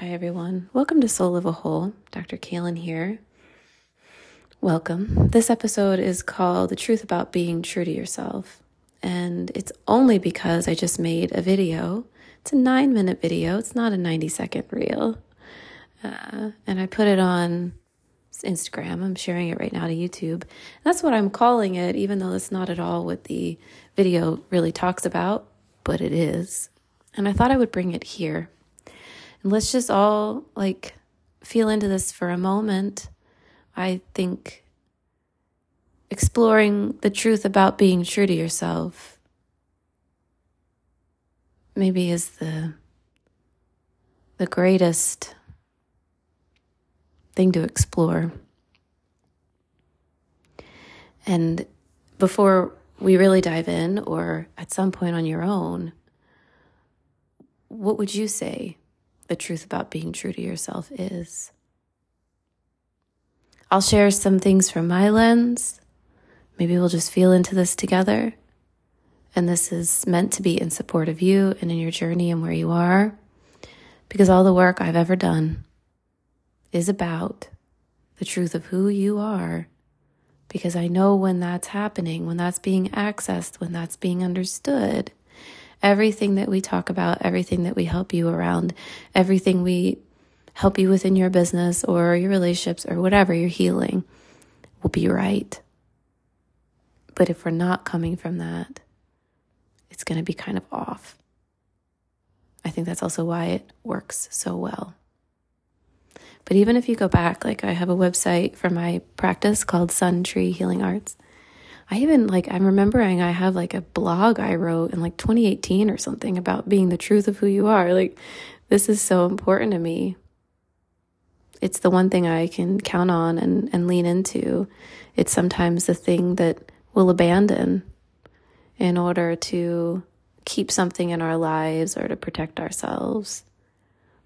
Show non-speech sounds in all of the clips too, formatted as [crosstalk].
Hi, everyone. Welcome to Soul of a Whole. Dr. Cailin here. Welcome. This episode is called The Truth About Being True to Yourself. And it's only because I just made a video. It's a nine minute video, it's not a 90 second reel. Uh, and I put it on Instagram. I'm sharing it right now to YouTube. That's what I'm calling it, even though it's not at all what the video really talks about, but it is. And I thought I would bring it here and let's just all like feel into this for a moment. I think exploring the truth about being true to yourself maybe is the the greatest thing to explore. And before we really dive in, or at some point on your own, what would you say the truth about being true to yourself is. I'll share some things from my lens. Maybe we'll just feel into this together. And this is meant to be in support of you and in your journey and where you are. Because all the work I've ever done is about the truth of who you are. Because I know when that's happening, when that's being accessed, when that's being understood, everything that we talk about, everything that we help you around, everything we help you with in your business or your relationships or whatever you're healing will be right. But if we're not coming from that, it's going to be kind of off. I think that's also why it works so well. But even if you go back, like I have a website for my practice called Sun Tree Healing Arts. I even like, I'm remembering I have like a blog I wrote in like 2018 or something about being the truth of who you are. Like, this is so important to me. It's the one thing I can count on and, and lean into. It's sometimes the thing that we'll abandon in order to keep something in our lives or to protect ourselves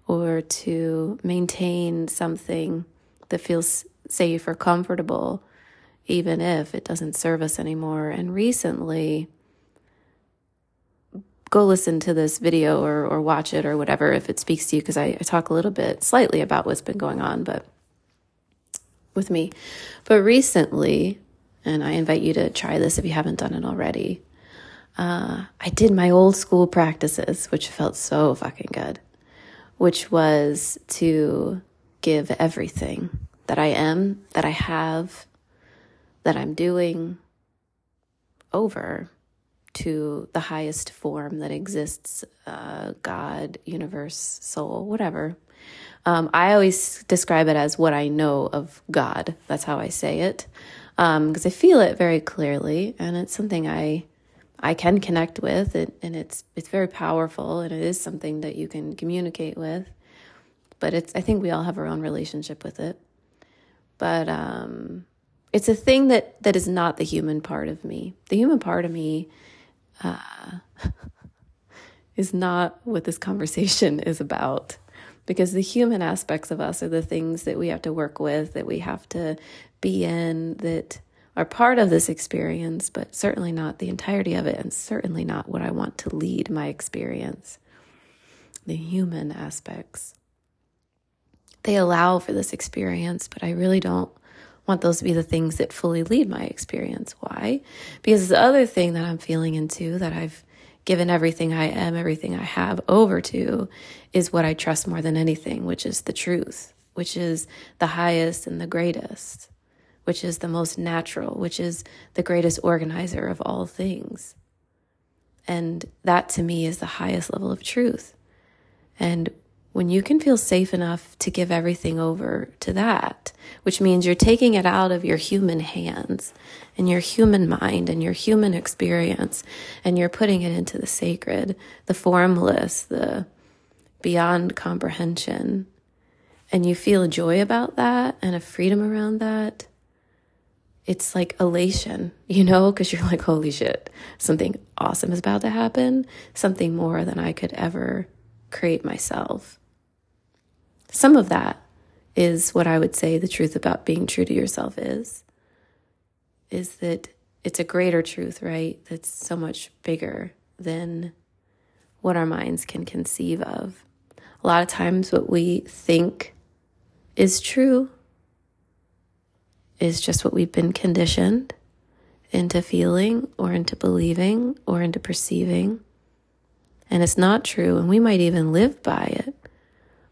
or to maintain something that feels safe or comfortable even if it doesn't serve us anymore. And recently, go listen to this video or, or watch it or whatever if it speaks to you, because I, I talk a little bit slightly about what's been going on, but with me. But recently, and I invite you to try this if you haven't done it already. Uh, I did my old school practices, which felt so fucking good, which was to give everything that I am, that I have, that I'm doing over to the highest form that exists uh, God, universe, soul, whatever. Um, I always describe it as what I know of God. That's how I say it because um, I feel it very clearly, and it's something I I can connect with, it, and it's it's very powerful, and it is something that you can communicate with. But it's I think we all have our own relationship with it. But um, it's a thing that that is not the human part of me. The human part of me uh, [laughs] is not what this conversation [laughs] is about. Because the human aspects of us are the things that we have to work with, that we have to be in, that are part of this experience, but certainly not the entirety of it, and certainly not what I want to lead my experience. The human aspects. They allow for this experience, but I really don't want those to be the things that fully lead my experience. Why? Because the other thing that I'm feeling into that I've given everything I am, everything I have over to is what I trust more than anything, which is the truth, which is the highest and the greatest, which is the most natural, which is the greatest organizer of all things. And that to me is the highest level of truth. And when you can feel safe enough to give everything over to that, which means you're taking it out of your human hands and your human mind and your human experience, and you're putting it into the sacred, the formless, the beyond comprehension, and you feel joy about that and a freedom around that. It's like elation, you know, because you're like, holy shit, something awesome is about to happen, something more than I could ever create myself. Some of that is what I would say the truth about being true to yourself is is that it's a greater truth, right? That's so much bigger than what our minds can conceive of. A lot of times, what we think is true is just what we've been conditioned into feeling or into believing or into perceiving. And it's not true. And we might even live by it,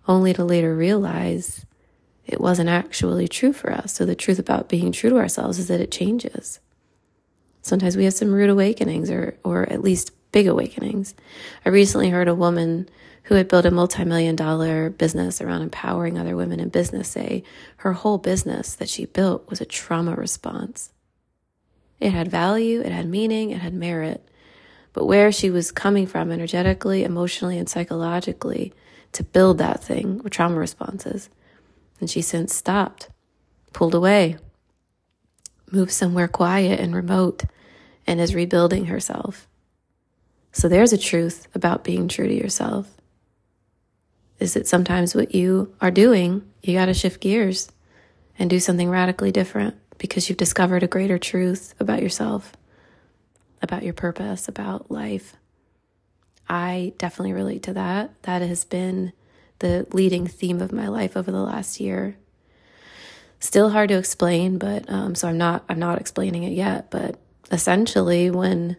only to later realize it wasn't actually true for us. So the truth about being true to ourselves is that it changes. Sometimes we have some rude awakenings or, or at least big awakenings. I recently heard a woman who had built a multi-million dollar business around empowering other women in business say her whole business that she built was a trauma response. It had value, it had meaning, it had merit. But where she was coming from energetically, emotionally, and psychologically to build that thing were trauma responses. And she since stopped, pulled away, moved somewhere quiet and remote, and is rebuilding herself. So there's a truth about being true to yourself. Is that sometimes what you are doing, you got to shift gears and do something radically different because you've discovered a greater truth about yourself, about your purpose, about life. I definitely relate to that. That has been the leading theme of my life over the last year. Still hard to explain, but um, so I'm not I'm not explaining it yet. But essentially, when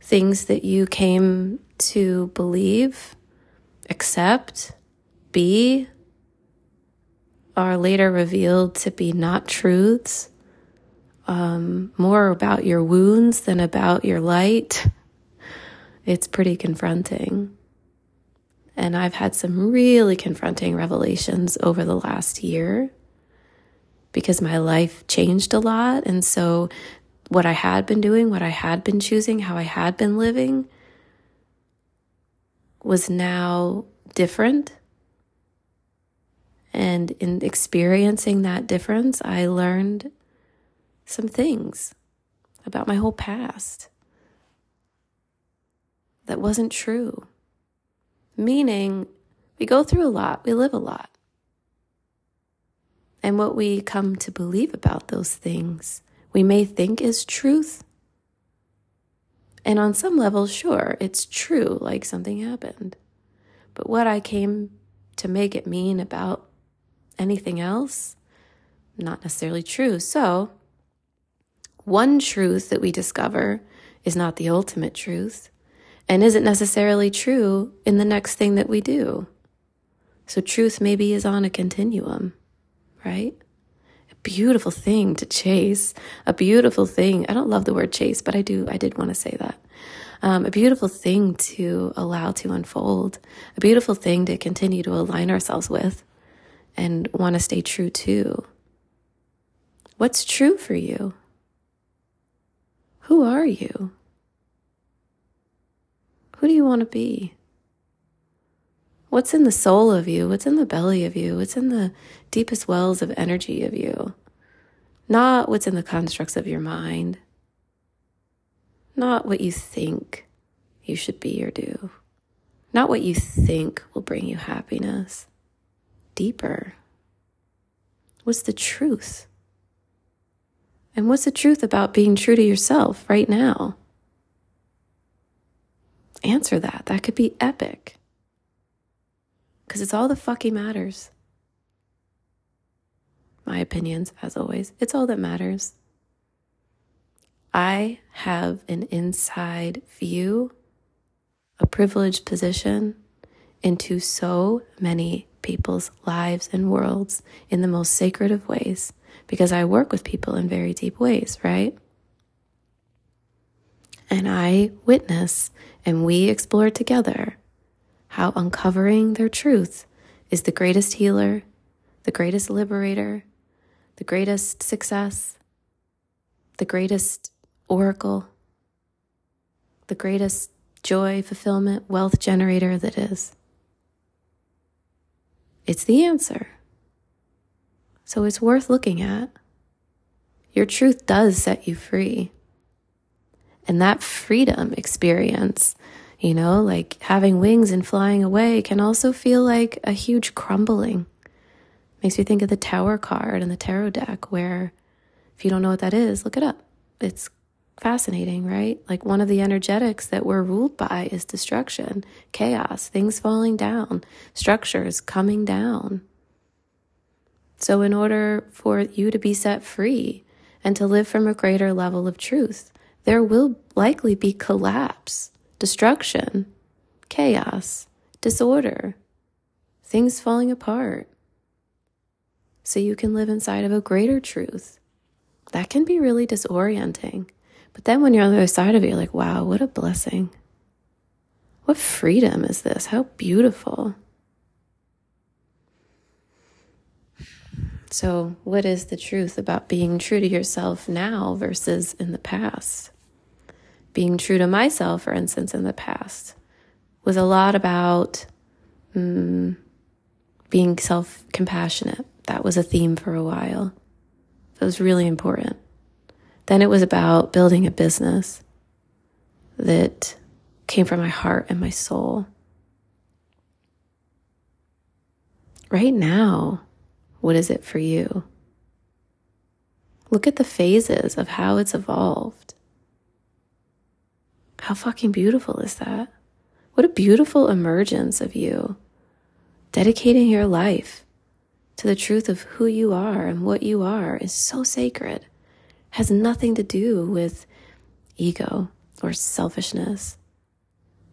things that you came to believe, accept, be, are later revealed to be not truths, um, more about your wounds than about your light, it's pretty confronting. And I've had some really confronting revelations over the last year because my life changed a lot. And so what I had been doing, what I had been choosing, how I had been living was now different. And in experiencing that difference, I learned some things about my whole past that wasn't true. Meaning, we go through a lot, we live a lot. And what we come to believe about those things we may think is truth. And on some level, sure, it's true, like something happened. But what I came to make it mean about anything else, not necessarily true. So, one truth that we discover is not the ultimate truth and isn't necessarily true in the next thing that we do. So, truth maybe is on a continuum, right? A beautiful thing to chase, a beautiful thing. I don't love the word chase, but I do, I did want to say that. Um, a beautiful thing to allow to unfold, a beautiful thing to continue to align ourselves with and want to stay true to. What's true for you? Who are you? Who do you want to be? What's in the soul of you? What's in the belly of you? What's in the deepest wells of energy of you? Not what's in the constructs of your mind. Not what you think you should be or do. Not what you think will bring you happiness. Deeper. What's the truth? And what's the truth about being true to yourself right now? Answer that. That could be epic because it's all the fucking matters. My opinions, as always, it's all that matters. I have an inside view, a privileged position into so many people's lives and worlds in the most sacred of ways because I work with people in very deep ways, right? And I witness and we explore together how uncovering their truth is the greatest healer, the greatest liberator, the greatest success, the greatest oracle, the greatest joy, fulfillment, wealth generator that is. It's the answer. So it's worth looking at. Your truth does set you free. And that freedom experience you know, like having wings and flying away can also feel like a huge crumbling. Makes me think of the tower card and the tarot deck, where if you don't know what that is, look it up. It's Fascinating, right? Like one of the energetics that we're ruled by is destruction, chaos, things falling down, structures coming down. So, in order for you to be set free and to live from a greater level of truth, there will likely be collapse, destruction, chaos, disorder, things falling apart. So you can live inside of a greater truth. That can be really disorienting. But then when you're on the other side of it, you're like, wow, what a blessing. What freedom is this? How beautiful. So, what is the truth about being true to yourself now versus in the past? Being true to myself, for instance, in the past was a lot about mm, being self compassionate. That was a theme for a while. It was really important. Then it was about building a business that came from my heart and my soul. Right now, what is it for you? Look at the phases of how it's evolved. How fucking beautiful is that? What a beautiful emergence of you dedicating your life to the truth of who you are and what you are is so sacred has nothing to do with ego or selfishness.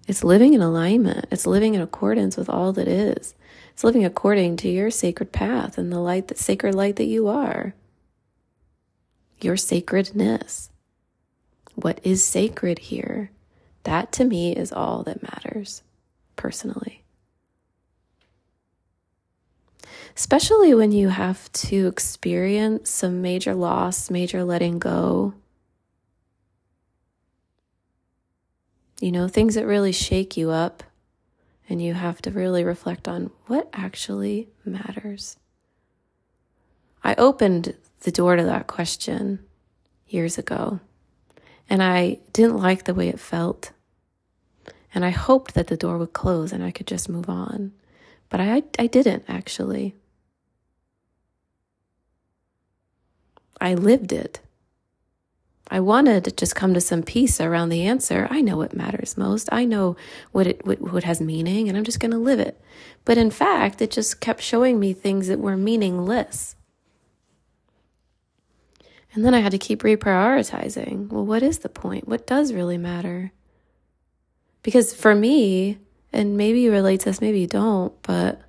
It's living in alignment. It's living in accordance with all that is. It's living according to your sacred path and the light, that sacred light that you are. Your sacredness. What is sacred here? That to me is all that matters, personally especially when you have to experience some major loss, major letting go. You know, things that really shake you up, and you have to really reflect on what actually matters. I opened the door to that question years ago, and I didn't like the way it felt. And I hoped that the door would close and I could just move on. But I, I didn't actually. I lived it. I wanted to just come to some peace around the answer. I know what matters most. I know what it what, what has meaning, and I'm just going to live it. But in fact, it just kept showing me things that were meaningless. And then I had to keep reprioritizing. Well, what is the point? What does really matter? Because for me, and maybe you relate to this, maybe you don't, but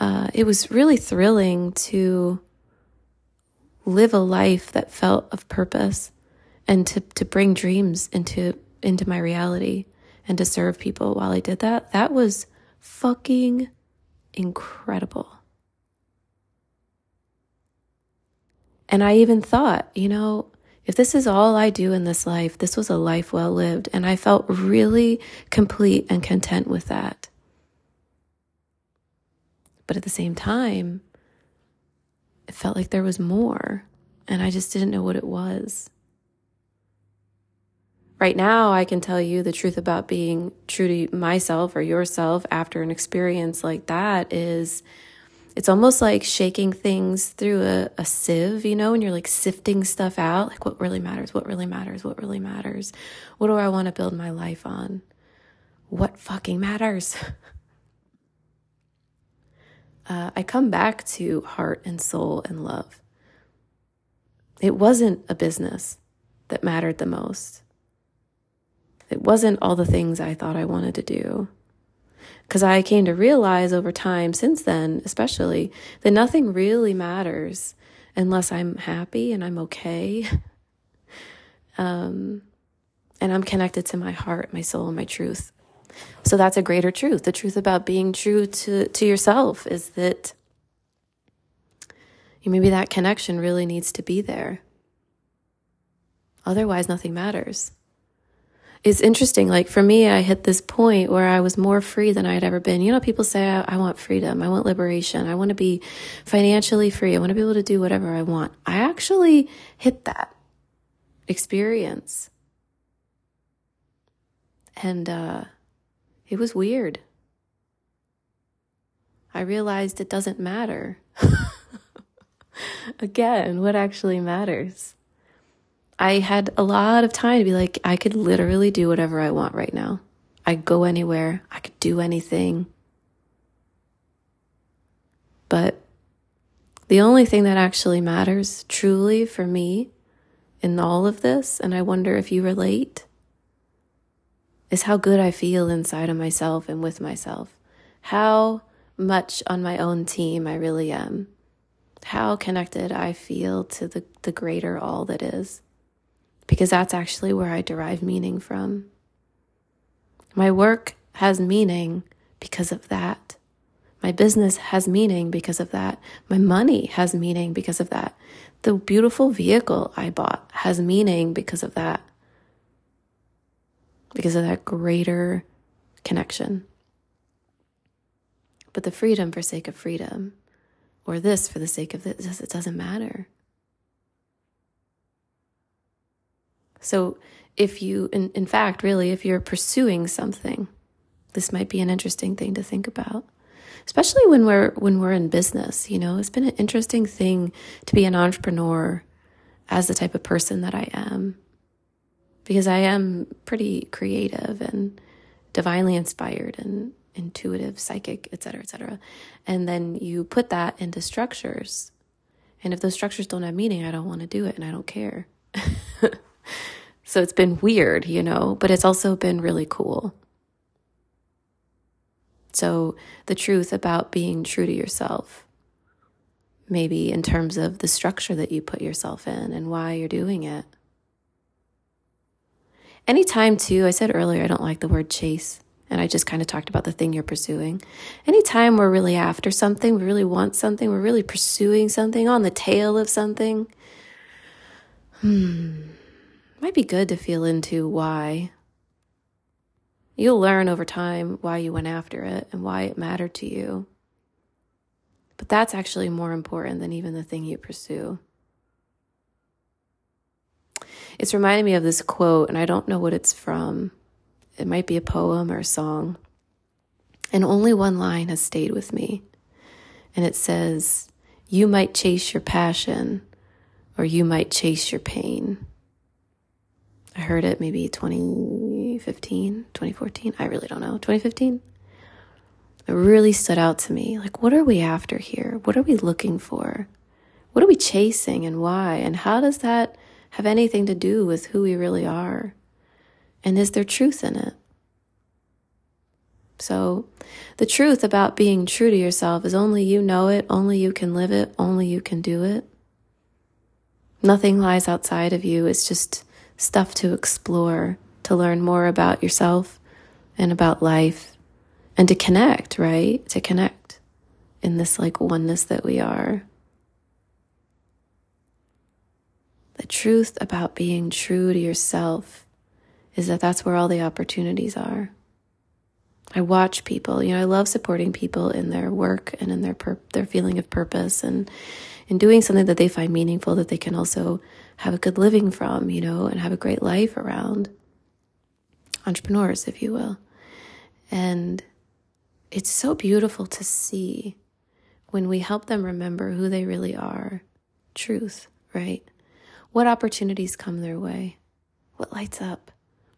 uh, it was really thrilling to live a life that felt of purpose and to, to bring dreams into into my reality and to serve people while I did that, that was fucking incredible. And I even thought, you know, if this is all I do in this life, this was a life well lived. And I felt really complete and content with that. But at the same time, it felt like there was more, and I just didn't know what it was. Right now, I can tell you the truth about being true to myself or yourself after an experience like that is it's almost like shaking things through a, a sieve, you know, and you're like sifting stuff out, like what really matters, what really matters, what really matters. What do I want to build my life on? What fucking matters? [laughs] uh, I come back to heart and soul and love. It wasn't a business that mattered the most. It wasn't all the things I thought I wanted to do. Because I came to realize over time, since then, especially, that nothing really matters unless I'm happy and I'm okay. [laughs] um, and I'm connected to my heart, my soul, and my truth. So that's a greater truth. The truth about being true to, to yourself is that maybe that connection really needs to be there. Otherwise, nothing matters. It's interesting. Like for me, I hit this point where I was more free than I had ever been. You know, people say, I, I want freedom. I want liberation. I want to be financially free. I want to be able to do whatever I want. I actually hit that experience. And, uh, it was weird. I realized it doesn't matter. [laughs] Again, what actually matters? I had a lot of time to be like, I could literally do whatever I want right now. I go anywhere. I could do anything. But the only thing that actually matters truly for me in all of this, and I wonder if you relate, is how good I feel inside of myself and with myself. How much on my own team I really am. How connected I feel to the, the greater all that is. Because that's actually where I derive meaning from. My work has meaning because of that. My business has meaning because of that. My money has meaning because of that. The beautiful vehicle I bought has meaning because of that. Because of that greater connection. But the freedom for sake of freedom, or this for the sake of this, it doesn't matter. So, if you, in, in fact, really, if you're pursuing something, this might be an interesting thing to think about. Especially when we're when we're in business you know it's been an interesting thing to be an entrepreneur as the type of person that i am. Because i am pretty creative and divinely inspired and intuitive psychic et cetera et cetera. And then you put that into structures. And if those structures don't have meaning i don't want to do it and i don't care [laughs] so it's been weird you know but it's also been really cool so, the truth about being true to yourself, maybe in terms of the structure that you put yourself in and why you're doing it. Anytime, too, I said earlier, I don't like the word chase. And I just kind of talked about the thing you're pursuing. Anytime we're really after something, we really want something, we're really pursuing something, on the tail of something, hmm, might be good to feel into why You'll learn over time why you went after it and why it mattered to you. But that's actually more important than even the thing you pursue. It's reminding me of this quote, and I don't know what it's from. It might be a poem or a song. And only one line has stayed with me. And it says, You might chase your passion, or you might chase your pain. I heard it maybe 2015, 2014. I really don't know. 2015. It really stood out to me. Like, what are we after here? What are we looking for? What are we chasing and why? And how does that have anything to do with who we really are? And is there truth in it? So, the truth about being true to yourself is only you know it, only you can live it, only you can do it. Nothing lies outside of you. It's just stuff to explore, to learn more about yourself and about life, and to connect, right? To connect in this like oneness that we are. The truth about being true to yourself is that that's where all the opportunities are. I watch people, you know, I love supporting people in their work and in their pur- their feeling of purpose and in doing something that they find meaningful that they can also have a good living from, you know, and have a great life around. Entrepreneurs, if you will. And it's so beautiful to see when we help them remember who they really are truth, right? What opportunities come their way? What lights up?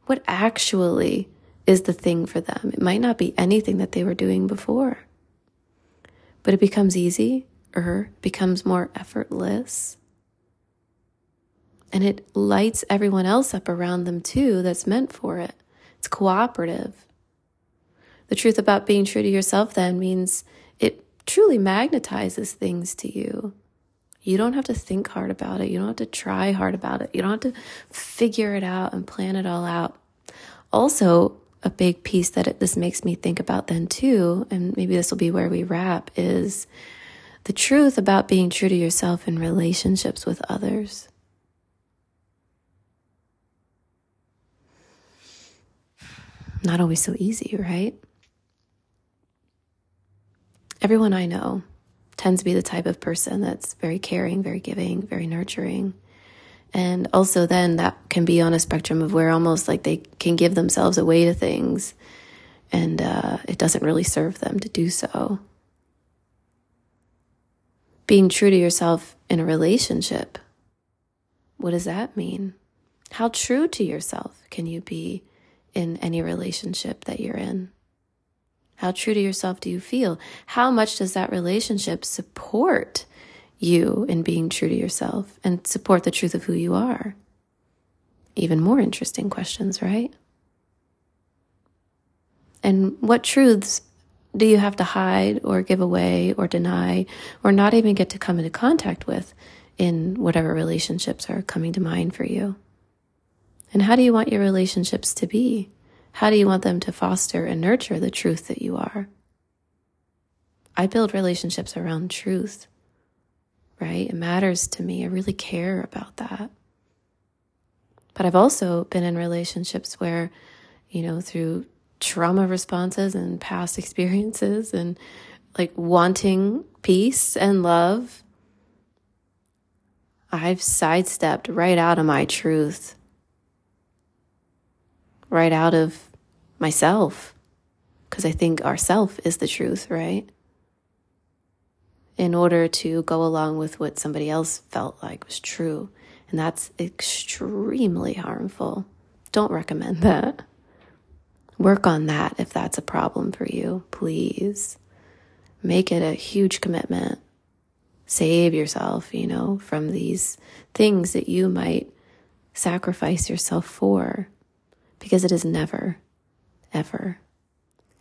What actually is the thing for them? It might not be anything that they were doing before, but it becomes easy or becomes more effortless and it lights everyone else up around them too that's meant for it. It's cooperative. The truth about being true to yourself then means it truly magnetizes things to you. You don't have to think hard about it. You don't have to try hard about it. You don't have to figure it out and plan it all out. Also, a big piece that it, this makes me think about then too, and maybe this will be where we wrap, is the truth about being true to yourself in relationships with others. Not always so easy, right? Everyone I know tends to be the type of person that's very caring, very giving, very nurturing. And also, then that can be on a spectrum of where almost like they can give themselves away to things and uh, it doesn't really serve them to do so. Being true to yourself in a relationship, what does that mean? How true to yourself can you be in any relationship that you're in? How true to yourself do you feel? How much does that relationship support you in being true to yourself and support the truth of who you are? Even more interesting questions, right? And what truths do you have to hide or give away or deny or not even get to come into contact with in whatever relationships are coming to mind for you? And how do you want your relationships to be? How do you want them to foster and nurture the truth that you are? I build relationships around truth, right? It matters to me. I really care about that. But I've also been in relationships where, you know, through trauma responses and past [laughs] experiences and like wanting peace and love, I've sidestepped right out of my truth right out of myself because I think ourself is the truth, right? In order to go along with what somebody else felt like was true. And that's extremely harmful. Don't recommend that. Work on that if that's a problem for you, please. Make it a huge commitment. Save yourself, you know, from these things that you might sacrifice yourself for because it is never, ever,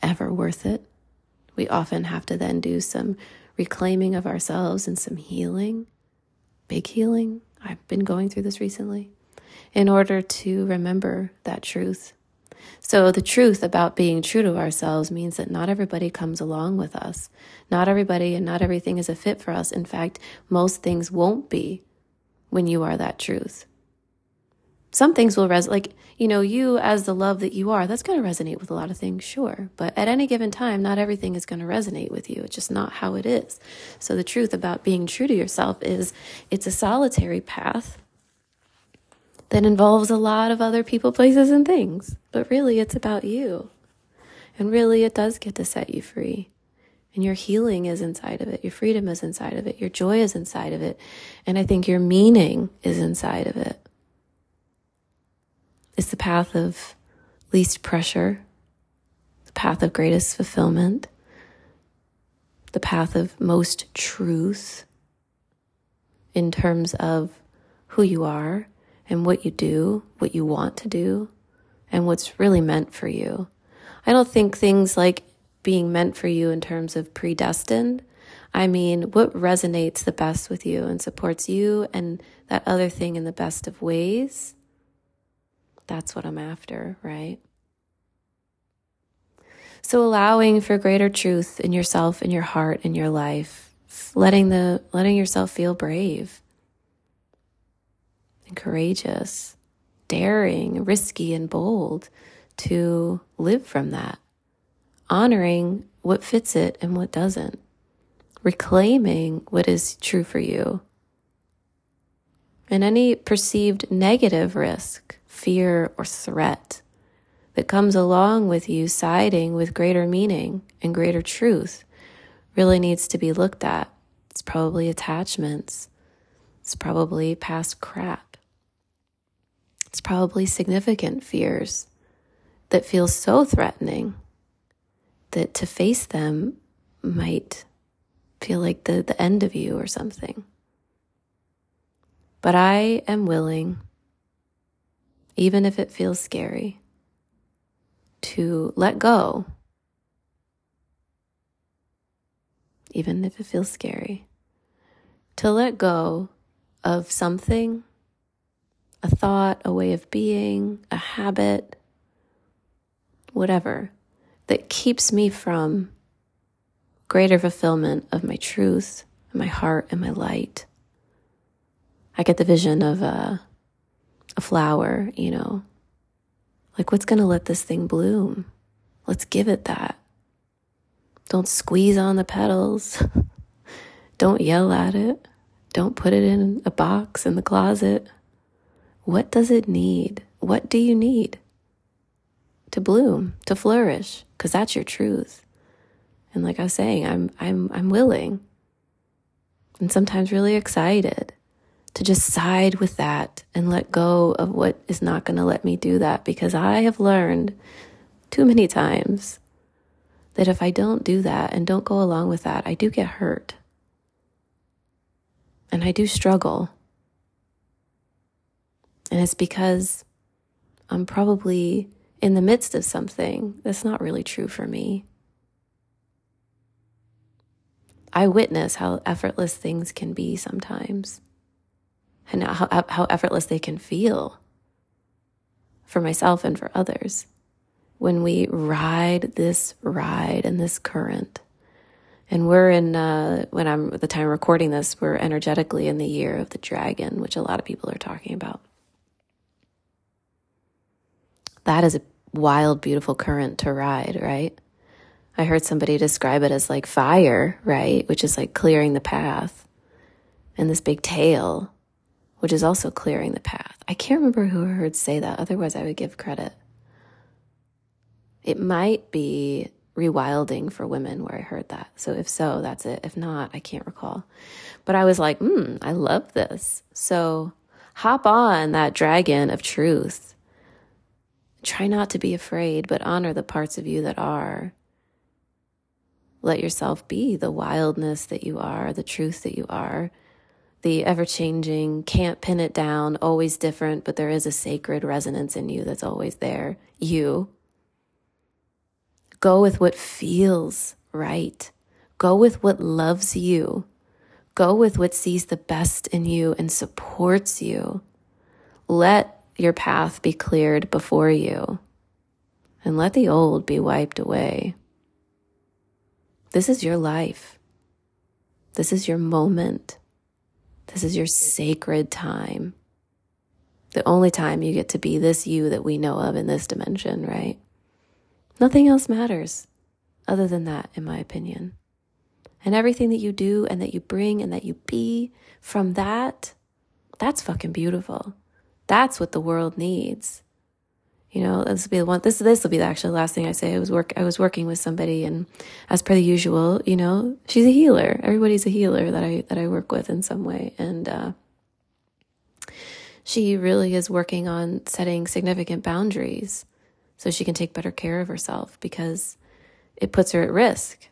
ever worth it. We often have to then do some reclaiming of ourselves and some healing, big healing. I've been going through this recently in order to remember that truth. So, the truth about being true to ourselves means that not everybody comes along with us. Not everybody and not everything is a fit for us. In fact, most things won't be when you are that truth some things will resonate, like, you know, you as the love that you are, that's going to resonate with a lot of things, sure. But at any given time, not everything is going to resonate with you. It's just not how it is. So the truth about being true to yourself is it's a solitary path that involves a lot of other people, places, and things. But really, it's about you. And really, it does get to set you free. And your healing is inside of it. Your freedom is inside of it. Your joy is inside of it. And I think your meaning is inside of it is the path of least pressure, the path of greatest fulfillment, the path of most truth in terms of who you are and what you do, what you want to do, and what's really meant for you. I don't think things like being meant for you in terms of predestined. I mean, what resonates the best with you and supports you and that other thing in the best of ways that's what I'm after, right? So allowing for greater truth in yourself, in your heart, in your life, letting the letting yourself feel brave and courageous, daring, risky and bold to live from that. Honoring what fits it and what doesn't. Reclaiming what is true for you. And any perceived negative risk fear, or threat that comes along with you siding with greater meaning and greater truth really needs to be looked at. It's probably attachments. It's probably past crap. It's probably significant fears that feel so threatening that to face them might feel like the, the end of you or something. But I am willing even if it feels scary, to let go, even if it feels scary, to let go of something, a thought, a way of being, a habit, whatever, that keeps me from greater fulfillment of my truth, my heart, and my light. I get the vision of a uh, a flower, you know. Like, what's going to let this thing bloom? Let's give it that. Don't squeeze on the petals. [laughs] Don't yell at it. Don't put it in a box in the closet. What does it need? What do you need to bloom, to flourish? Because that's your truth. And like I was saying, I'm, I'm, I'm willing and sometimes really excited to just side with that and let go of what is not going to let me do that because I have learned too many times that if I don't do that and don't go along with that, I do get hurt. And I do struggle. And it's because I'm probably in the midst of something that's not really true for me. I witness how effortless things can be sometimes and how, how effortless they can feel for myself and for others when we ride this ride and this current. And we're in, uh, when I'm at the time recording this, we're energetically in the year of the dragon, which a lot of people are talking about. That is a wild, beautiful current to ride, right? I heard somebody describe it as like fire, right? Which is like clearing the path. And this big tail, which is also clearing the path. I can't remember who I heard say that. Otherwise, I would give credit. It might be rewilding for women where I heard that. So if so, that's it. If not, I can't recall. But I was like, hmm, I love this. So hop on that dragon of truth. Try not to be afraid, but honor the parts of you that are. Let yourself be the wildness that you are, the truth that you are, the ever changing, can't pin it down, always different, but there is a sacred resonance in you that's always there. You. Go with what feels right. Go with what loves you. Go with what sees the best in you and supports you. Let your path be cleared before you and let the old be wiped away. This is your life. This is your moment. This is your sacred time. The only time you get to be this you that we know of in this dimension, right? Nothing else matters other than that, in my opinion. And everything that you do and that you bring and that you be from that, that's fucking beautiful. That's what the world needs. You know, this will be the one. This this will be the actually last thing I say. I was work. I was working with somebody, and as per the usual, you know, she's a healer. Everybody's a healer that I that I work with in some way, and uh, she really is working on setting significant boundaries so she can take better care of herself because it puts her at risk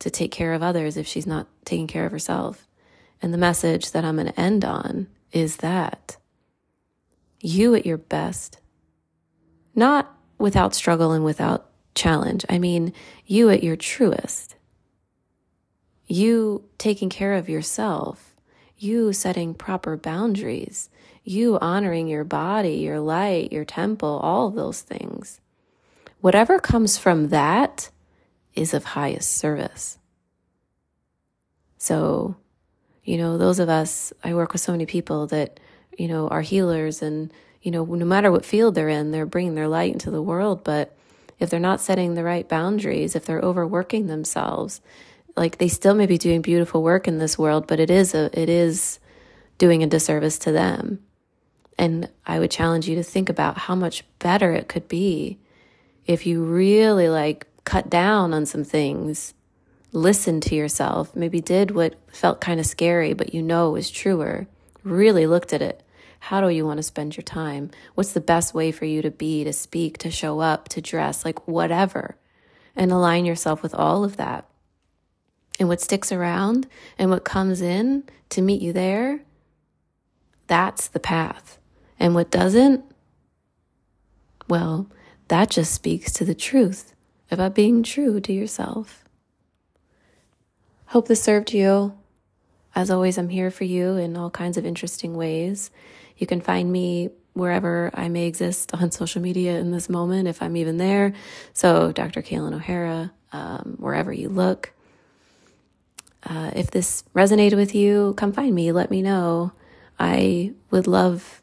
to take care of others if she's not taking care of herself. And the message that I'm going to end on is that you at your best, not without struggle and without challenge. I mean, you at your truest. You taking care of yourself, you setting proper boundaries, you honoring your body, your light, your temple, all those things. Whatever comes from that is of highest service. So, you know, those of us, I work with so many people that, you know, are healers and, you know, no matter what field they're in, they're bringing their light into the world. But if they're not setting the right boundaries, if they're overworking themselves, like they still may be doing beautiful work in this world, but it is a, it is doing a disservice to them. And I would challenge you to think about how much better it could be if you really like cut down on some things, listened to yourself, maybe did what felt kind of scary, but you know is truer, really looked at it. How do you want to spend your time? What's the best way for you to be, to speak, to show up, to dress, like whatever, and align yourself with all of that. And what sticks around and what comes in to meet you there, that's the path. And what doesn't? Well, that just speaks to the truth about being true to yourself. Hope this served you. As always, I'm here for you in all kinds of interesting ways. You can find me wherever I may exist [laughs] on social media in this moment, if I'm even there. So, Dr. Cailin O'Hara, um, wherever you look. Uh, if this resonated with you, come find me. Let me know. I would love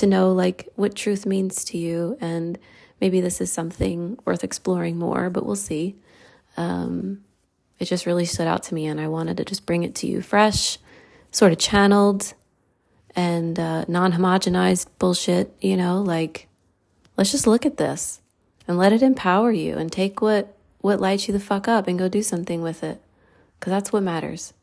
to know like what truth means to you and maybe this is something worth exploring more but we'll see um, it just really stood out to me and i wanted to just bring it to you fresh sort of channeled and uh, non-homogenized bullshit you know like let's just look at this and let it empower you and take what what lights you the fuck up and go do something with it. Because that's what matters